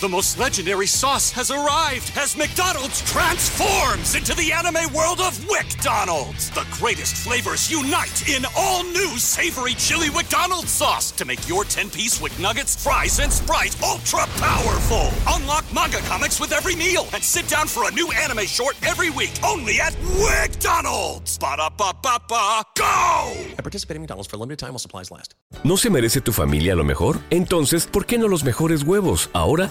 The most legendary sauce has arrived as McDonald's transforms into the anime world of WickDonald's. The greatest flavors unite in all new savory chili McDonald's sauce to make your 10-piece Wick Nuggets, fries, and Sprite ultra powerful. Unlock manga comics with every meal and sit down for a new anime short every week only at WickDonald's. Ba-da-ba-ba-ba, go! I participate in McDonald's for a limited time while supplies last. ¿No se merece tu familia lo mejor? Entonces, ¿por qué no los mejores huevos? Ahora,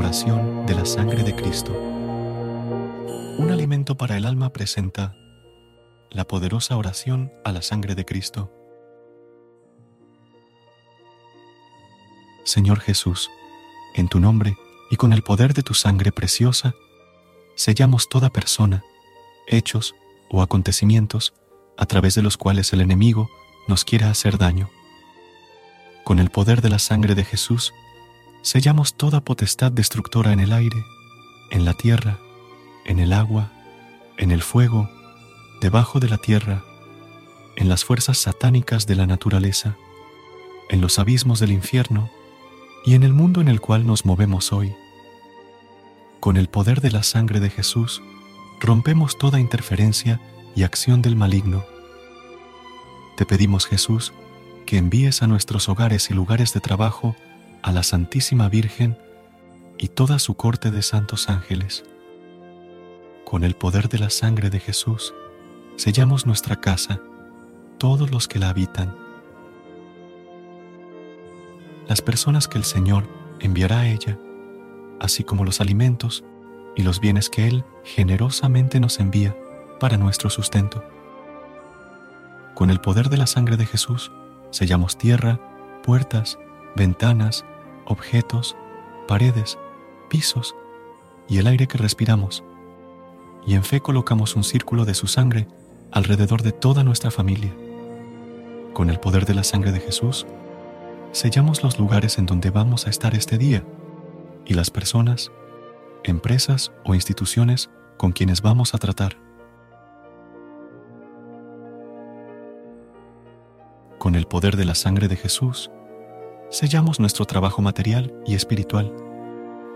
Oración de la sangre de Cristo. Un alimento para el alma presenta la poderosa oración a la sangre de Cristo. Señor Jesús, en tu nombre y con el poder de tu sangre preciosa, sellamos toda persona, hechos o acontecimientos a través de los cuales el enemigo nos quiera hacer daño. Con el poder de la sangre de Jesús, sellamos toda potestad destructora en el aire, en la tierra, en el agua, en el fuego, debajo de la tierra, en las fuerzas satánicas de la naturaleza, en los abismos del infierno y en el mundo en el cual nos movemos hoy. Con el poder de la sangre de Jesús, rompemos toda interferencia y acción del maligno. Te pedimos, Jesús, que envíes a nuestros hogares y lugares de trabajo a la Santísima Virgen y toda su corte de santos ángeles. Con el poder de la sangre de Jesús, sellamos nuestra casa, todos los que la habitan. Las personas que el Señor enviará a ella, así como los alimentos y los bienes que Él generosamente nos envía para nuestro sustento. Con el poder de la sangre de Jesús, sellamos tierra, puertas, ventanas, objetos, paredes, pisos y el aire que respiramos. Y en fe colocamos un círculo de su sangre alrededor de toda nuestra familia. Con el poder de la sangre de Jesús, sellamos los lugares en donde vamos a estar este día y las personas, empresas o instituciones con quienes vamos a tratar. Con el poder de la sangre de Jesús, sellamos nuestro trabajo material y espiritual,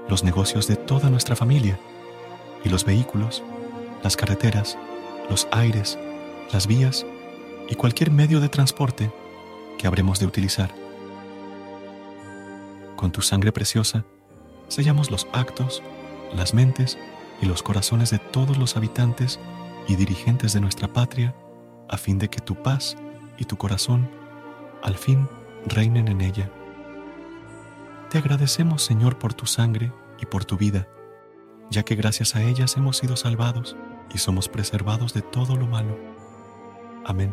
los negocios de toda nuestra familia y los vehículos, las carreteras, los aires, las vías y cualquier medio de transporte que habremos de utilizar. Con tu sangre preciosa, sellamos los actos, las mentes y los corazones de todos los habitantes y dirigentes de nuestra patria, a fin de que tu paz y tu corazón al fin reinen en ella. Te agradecemos, Señor, por tu sangre y por tu vida, ya que gracias a ellas hemos sido salvados y somos preservados de todo lo malo. Amén.